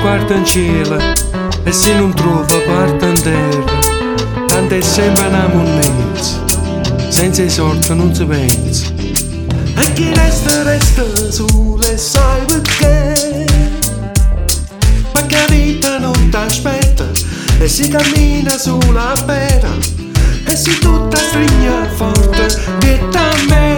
guarda in cielo e se non trova guarda in terra. Tanto è sempre una monnezza, senza i sorti non si pensa. E chi resta resta solo e sai perché. Perché la vita non ti aspetta e si cammina sulla pera. E se tutta stringa forte, dietta a me.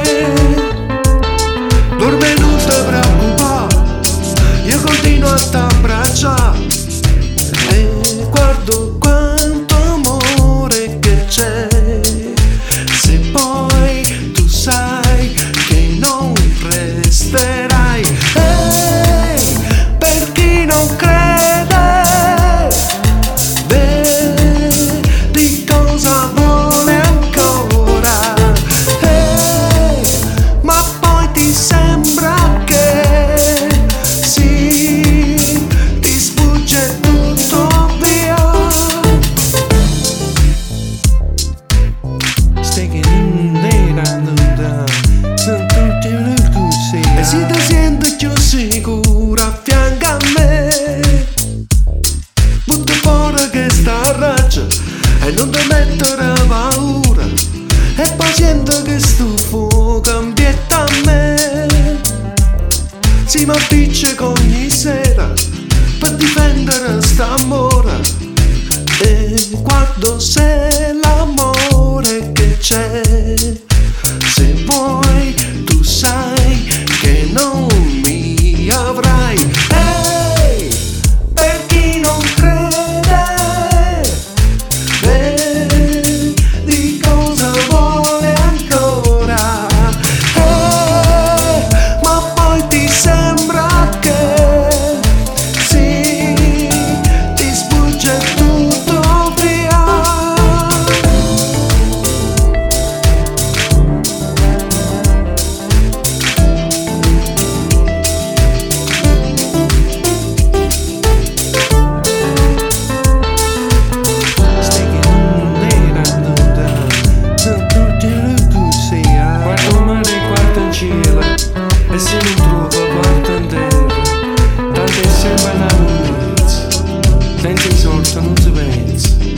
e non ti mettere paura. È paziente che sto fuoco cambietta a me. Si m'appiccia ogni sera per difendere sta amore e quando se Cleansing soul on to veins.